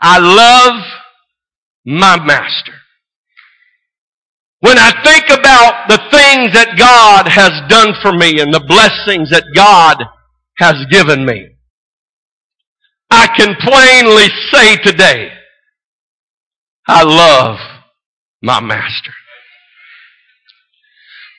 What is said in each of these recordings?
I love my master. When I think about the things that God has done for me and the blessings that God has given me, I can plainly say today, I love my master.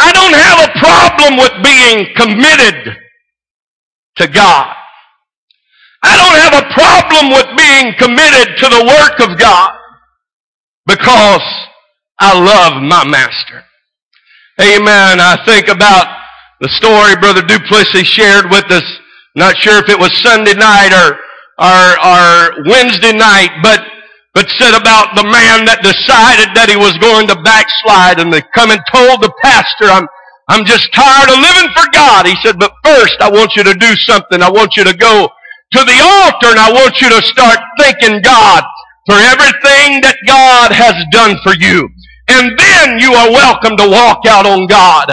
I don't have a problem with being committed to God. I don't have a problem with being committed to the work of God because I love my master. Amen. I think about the story Brother Duplessis shared with us. Not sure if it was Sunday night or, or, or Wednesday night, but but said about the man that decided that he was going to backslide and they come and told the pastor, I'm, I'm just tired of living for God. He said, but first I want you to do something. I want you to go to the altar and I want you to start thanking God for everything that God has done for you. And then you are welcome to walk out on God.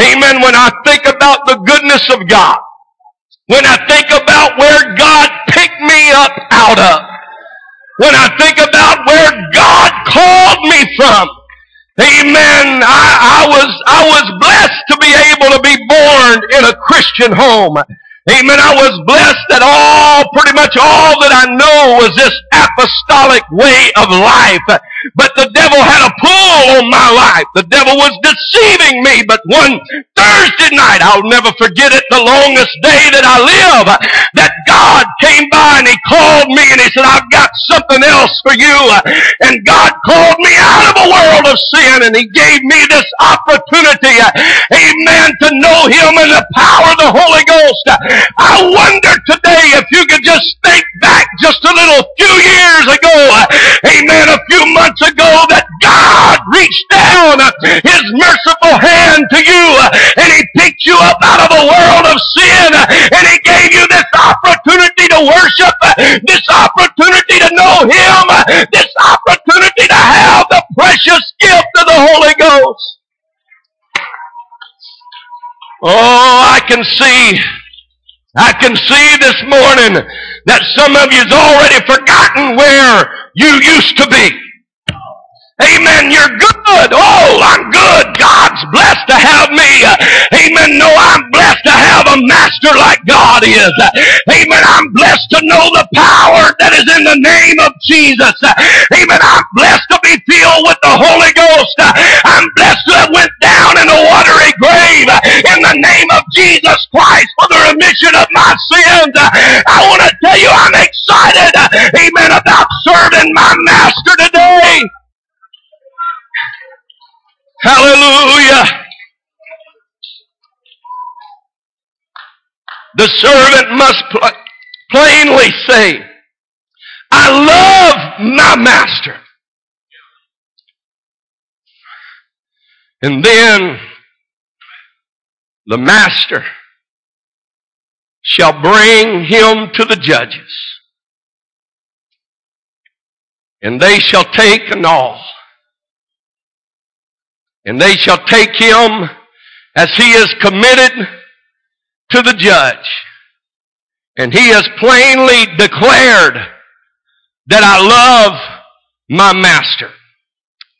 Amen. When I think about the goodness of God, when I think about where God picked me up out of, when I think about where God called me from. Amen. I, I, was, I was blessed to be able to be born in a Christian home. Amen. I was blessed that all, pretty much all that I know was this apostolic way of life. But the devil had a pull on my life. The devil was deceiving me. But one Thursday night, I'll never forget it, the longest day that I live, that God came by and he called me and he said, I've got something else for you. And God called me of sin and he gave me this opportunity, amen, to know him and the power of the Holy Ghost. I wonder today if you could just think back just a little few years ago, amen, a few months ago, that God reached down his merciful hand to you and he picked you up out of a world of sin and he gave you this opportunity to worship, this opportunity to know him, this opportunity to have the precious gift the Holy Ghost. Oh, I can see I can see this morning that some of you's already forgotten where you used to be. Amen. You're good. Oh, I'm good. God's blessed to have me. Amen. No, I'm blessed to have a master like God is. Amen. I'm blessed to know the power that is in the name of Jesus. Amen. I'm blessed to be filled with the Holy Ghost. I'm blessed to have went down in a watery grave in the name of Jesus Christ for the remission of my sins. I want to tell you I'm excited. Amen. About serving my master today. Hallelujah. The servant must pl- plainly say, I love my master. And then the master shall bring him to the judges. And they shall take an awl and they shall take him as he is committed to the judge. And he has plainly declared that I love my master.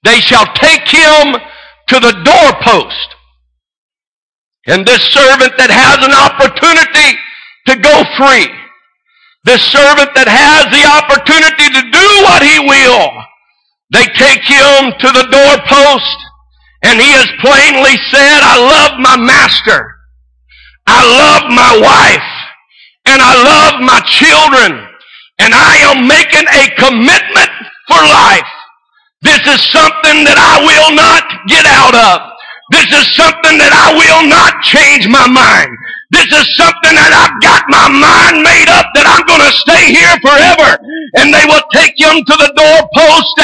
They shall take him to the doorpost. And this servant that has an opportunity to go free, this servant that has the opportunity to do what he will, they take him to the doorpost and he has plainly said, I love my master. I love my wife. And I love my children. And I am making a commitment for life. This is something that I will not get out of. This is something that I will not change my mind. This is something that I've got my mind made up that I'm going to stay here forever. And they will take him to the doorpost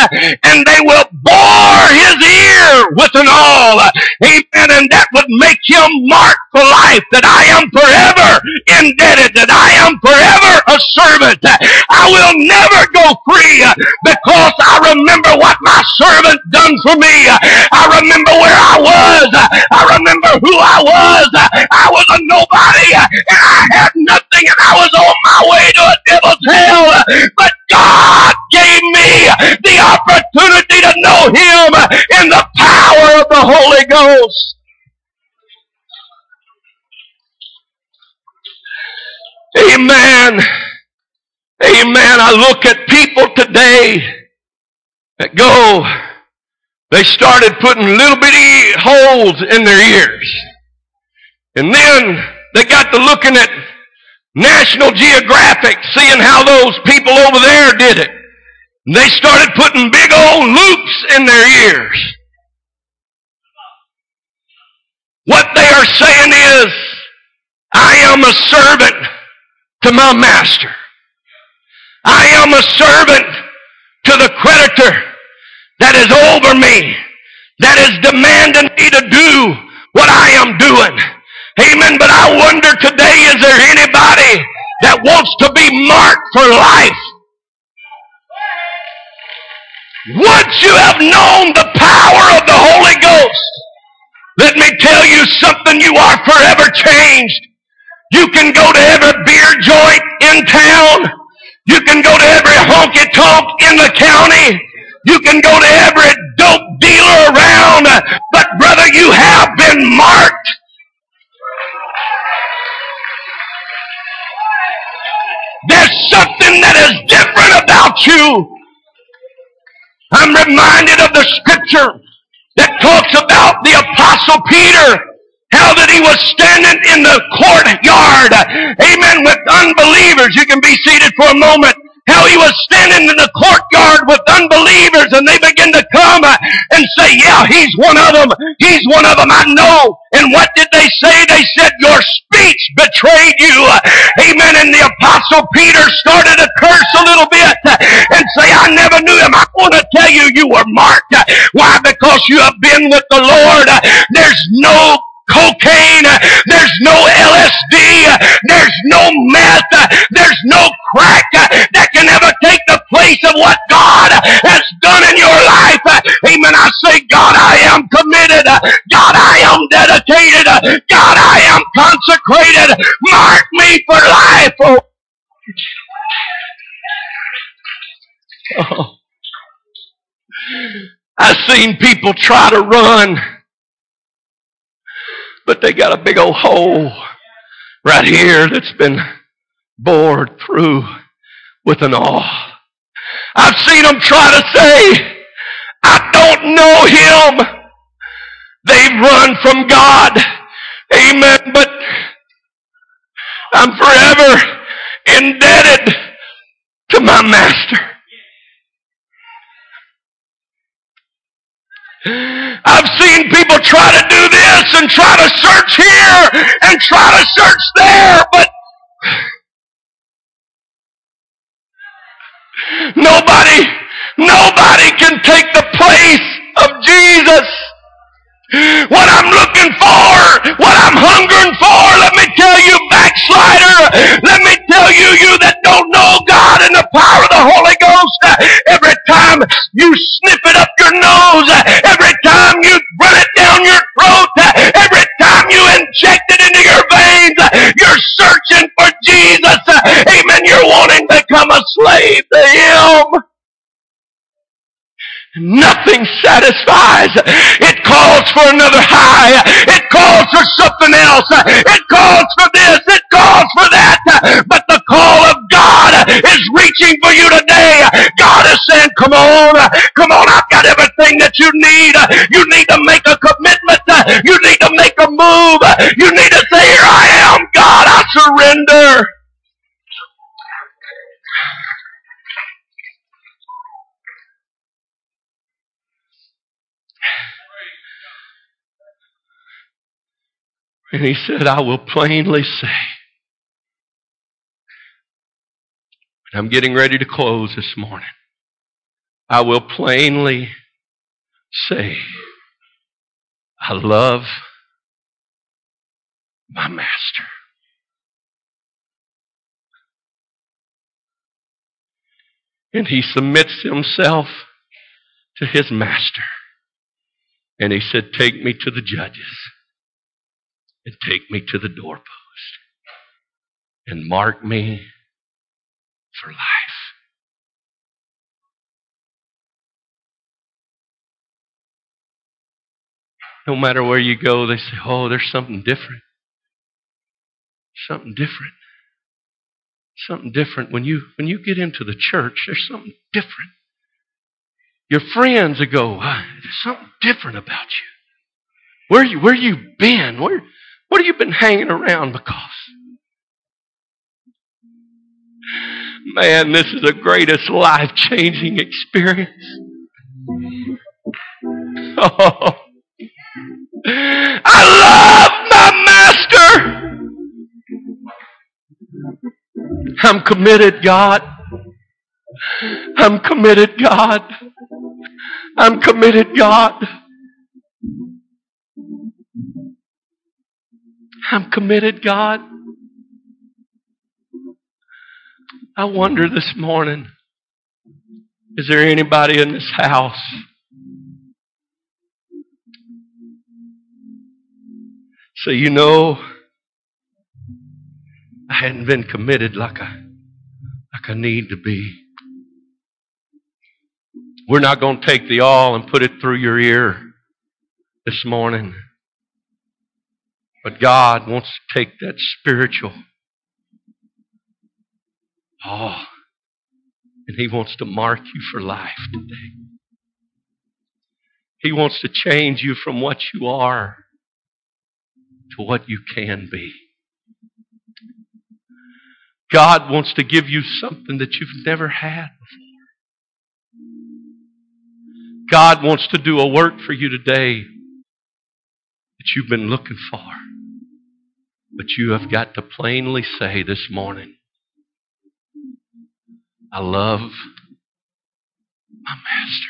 and they will bore his ear with an awl. Amen. And that would make him mark for life that I am forever indebted, that I am forever a servant. I will never go free because I remember what my servant done for me. I remember where I was. I remember who I was. I was a nobody body and I had nothing and I was on my way to a devil's hell. But God gave Him in the power of the Holy Ghost. Amen. Amen. I look at people today that go, they started putting little bitty holes in their ears. And then they got to looking at National Geographic, seeing how those people over there did it. And they started putting big old loops in their ears. What they are saying is, I am a servant to my master. I am a servant to the creditor that is over me, that is demanding me to do what I am doing. Amen. But I wonder today, is there anybody that wants to be marked for life? Once you have known the power of the Holy Ghost, let me tell you something, you are forever changed. You can go to every beer joint in town. You can go to every honky tonk in the county. You can go to every dope dealer around. But brother, you have been marked. There's something that is different about you. I'm reminded of the scripture that talks about the apostle Peter how that he was standing in the courtyard, amen, with unbelievers. You can be seated for a moment how he was standing in the courtyard with unbelievers and they begin to come uh, and say, yeah, he's one of them. He's one of them. I know. And what did they say? They said, your speech betrayed you. Amen. And the apostle Peter started to curse a little bit uh, and say, I never knew him. I want to tell you, you were marked. Why? Because you have been with the Lord. There's no cocaine. There's no LSD. There's no meth. There's no crack that can ever take the place of what God has done in your life. Amen. I say, God, I am committed. God, I am dedicated. God, I am consecrated. Mark me for life. Oh. I've seen people try to run but they got a big old hole right here that's been bored through with an awl. I've seen them try to say, I don't know him. They've run from God. Amen. But I'm forever indebted to my master. I've seen people try to do this and try to search here and try to search there, but nobody, nobody can take the place of Jesus. What I'm looking for, what I'm hungering for, let me tell you, backslider, let me tell you, you that don't know God and the power of the Holy Ghost, every time you sniff it up your nose, every time you run it down your throat, every time you inject it into your veins, you're searching for Jesus. Amen. You're wanting to become to Him. Nothing satisfies. It calls for another high. It calls for something else. It calls for this. It calls for that. But the call of God is reaching for you today. God is saying, come on, come on, I've got everything that you need. You need to make a commitment. You need to make a move. You need to say, here I am, God, I surrender. And he said, I will plainly say, I'm getting ready to close this morning. I will plainly say, I love my master. And he submits himself to his master. And he said, Take me to the judges and take me to the doorpost and mark me for life. No matter where you go, they say, oh, there's something different. Something different. Something different. When you, when you get into the church, there's something different. Your friends will go, there's something different about you. Where you, where you been? Where, what have you been hanging around because? Man, this is the greatest life changing experience. Oh, I love my master. I'm committed, God. I'm committed, God. I'm committed, God. I'm committed, God. I wonder this morning is there anybody in this house so you know I hadn't been committed like I like I need to be. We're not going to take the awl and put it through your ear this morning. But God wants to take that spiritual Oh, and He wants to mark you for life today. He wants to change you from what you are to what you can be. God wants to give you something that you've never had before. God wants to do a work for you today that you've been looking for. But you have got to plainly say this morning, I love my master.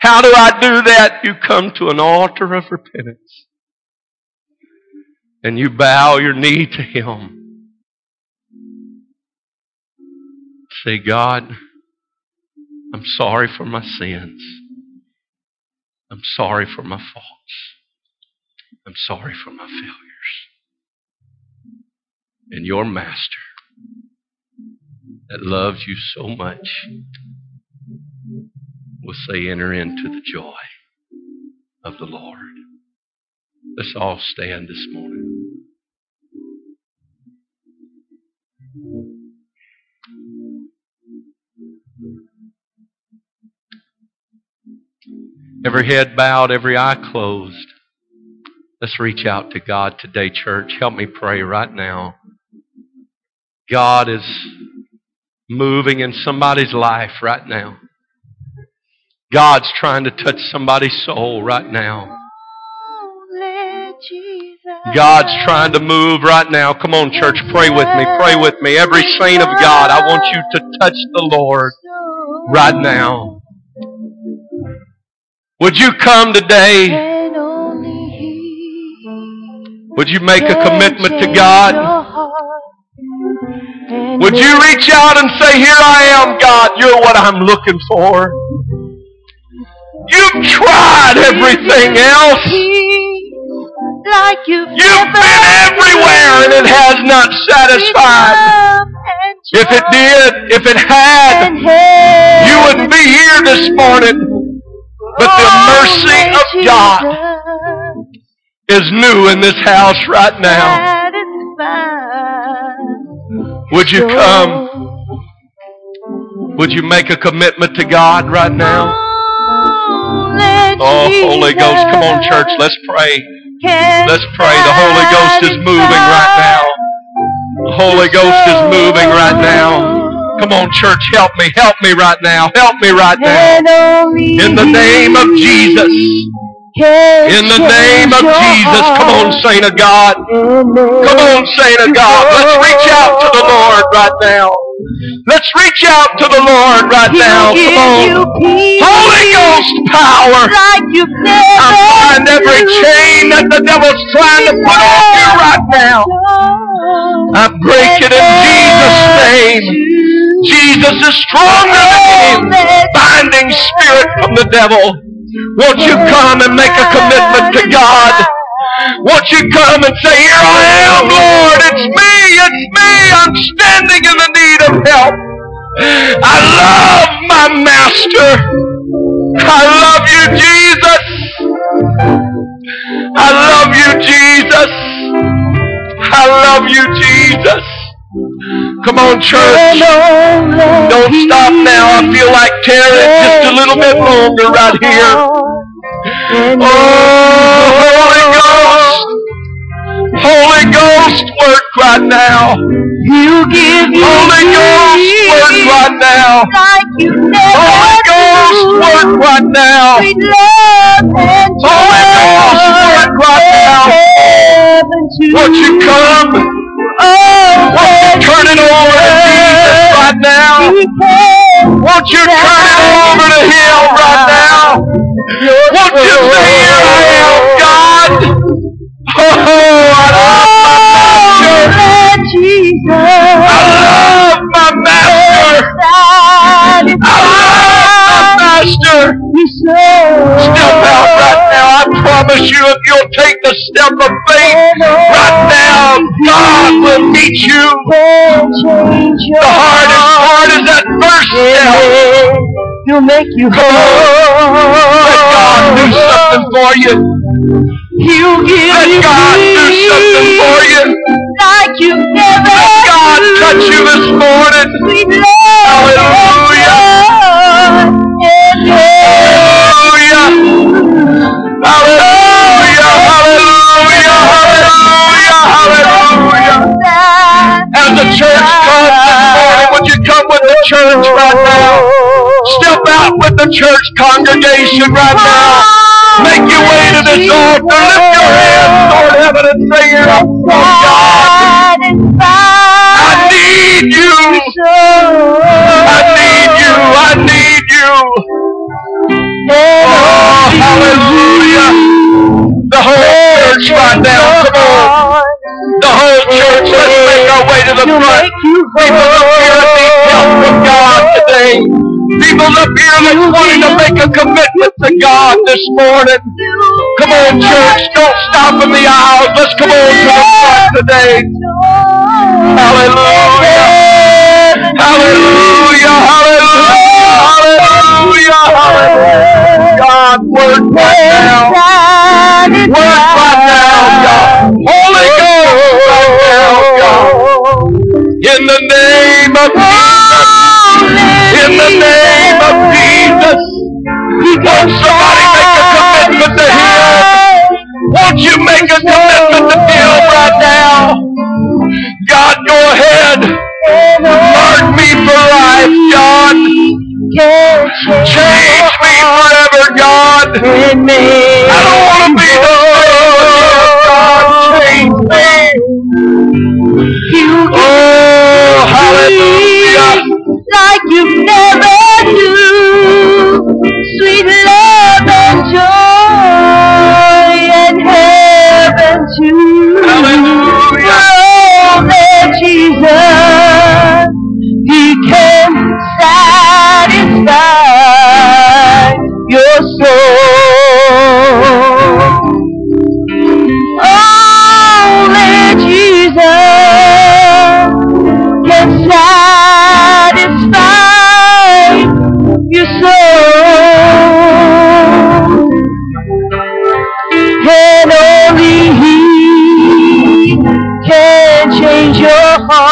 How do I do that? You come to an altar of repentance and you bow your knee to Him. Say, God, I'm sorry for my sins. I'm sorry for my faults. I'm sorry for my failures. And your master that loves you so much will say, enter into the joy of the Lord. Let's all stand this morning. Every head bowed, every eye closed. Let's reach out to God today, church. Help me pray right now. God is moving in somebody's life right now. God's trying to touch somebody's soul right now. God's trying to move right now. Come on, church, pray with me. Pray with me. Every saint of God, I want you to touch the Lord right now. Would you come today? Would you make a commitment to God? Would you reach out and say, Here I am, God, you're what I'm looking for? You've tried everything else. You've been everywhere and it has not satisfied. If it did, if it had, you wouldn't be here this morning. But the mercy of God is new in this house right now. Would you come? Would you make a commitment to God right now? Oh, Holy Ghost, come on, church, let's pray. Let's pray. The Holy Ghost is moving right now. The Holy Ghost is moving right now. Come on, church, help me. Help me right now. Help me right now. In the name of Jesus. In the name of Jesus, come on, saint of God. Come on, saint of God. Let's reach out to the Lord right now. Let's reach out to the Lord right now. Come on. Holy Ghost power. I find every chain that the devil's trying to put on you right now. I break it in Jesus' name. Jesus is stronger than any binding spirit from the devil. Won't you come and make a commitment to God? Won't you come and say, Here I am, Lord, it's me, it's me, I'm standing in the need of help. I love my master. I love you, Jesus. I love you, Jesus. I love you, Jesus. Come on, church. Don't stop now. I feel like tearing it just a little bit longer right here. Oh, Holy Ghost. Holy Ghost, work right now. You give Holy Ghost, work right now. like you never Holy Ghost, work right now. Sweet love and Holy Ghost, work right now. Won't you come? Oh, Won't you turn it over to Jesus right now? Won't you turn it over to Him right now? Won't you say, Here I am, God? Oh, I love my Master. I love my Master. I love my Master. Step out right now. I promise you, if you'll take the step of faith right now, God will meet you. The hardest part is that first step. He'll make you on. Let God do something for you. He'll give Let you God do something for you. like you never Let God touch you this morning. Church right now? Step out with the church congregation right now. Make your way to this altar. Lift your hands toward heaven and say, Here I am, God. I need you. I need you. I need you. Oh, hallelujah. The whole church right now. Come on. The whole church. Let's make our way to the front. People up here People up here that's wanting to make a commitment to God this morning. Come on, church. Don't stop in the aisles. Let's come on to the front today. Hallelujah. Hallelujah. Hallelujah. Hallelujah. Hallelujah. God, work right now. Work right now, God. Holy Ghost, right now, God. In the name of Jesus. In the name of Jesus. Won't somebody make a commitment to Him? Won't you make a commitment to Him right now? God, go ahead. Mark me for life, God. Change me forever, God. I don't want to be the Like you've never heart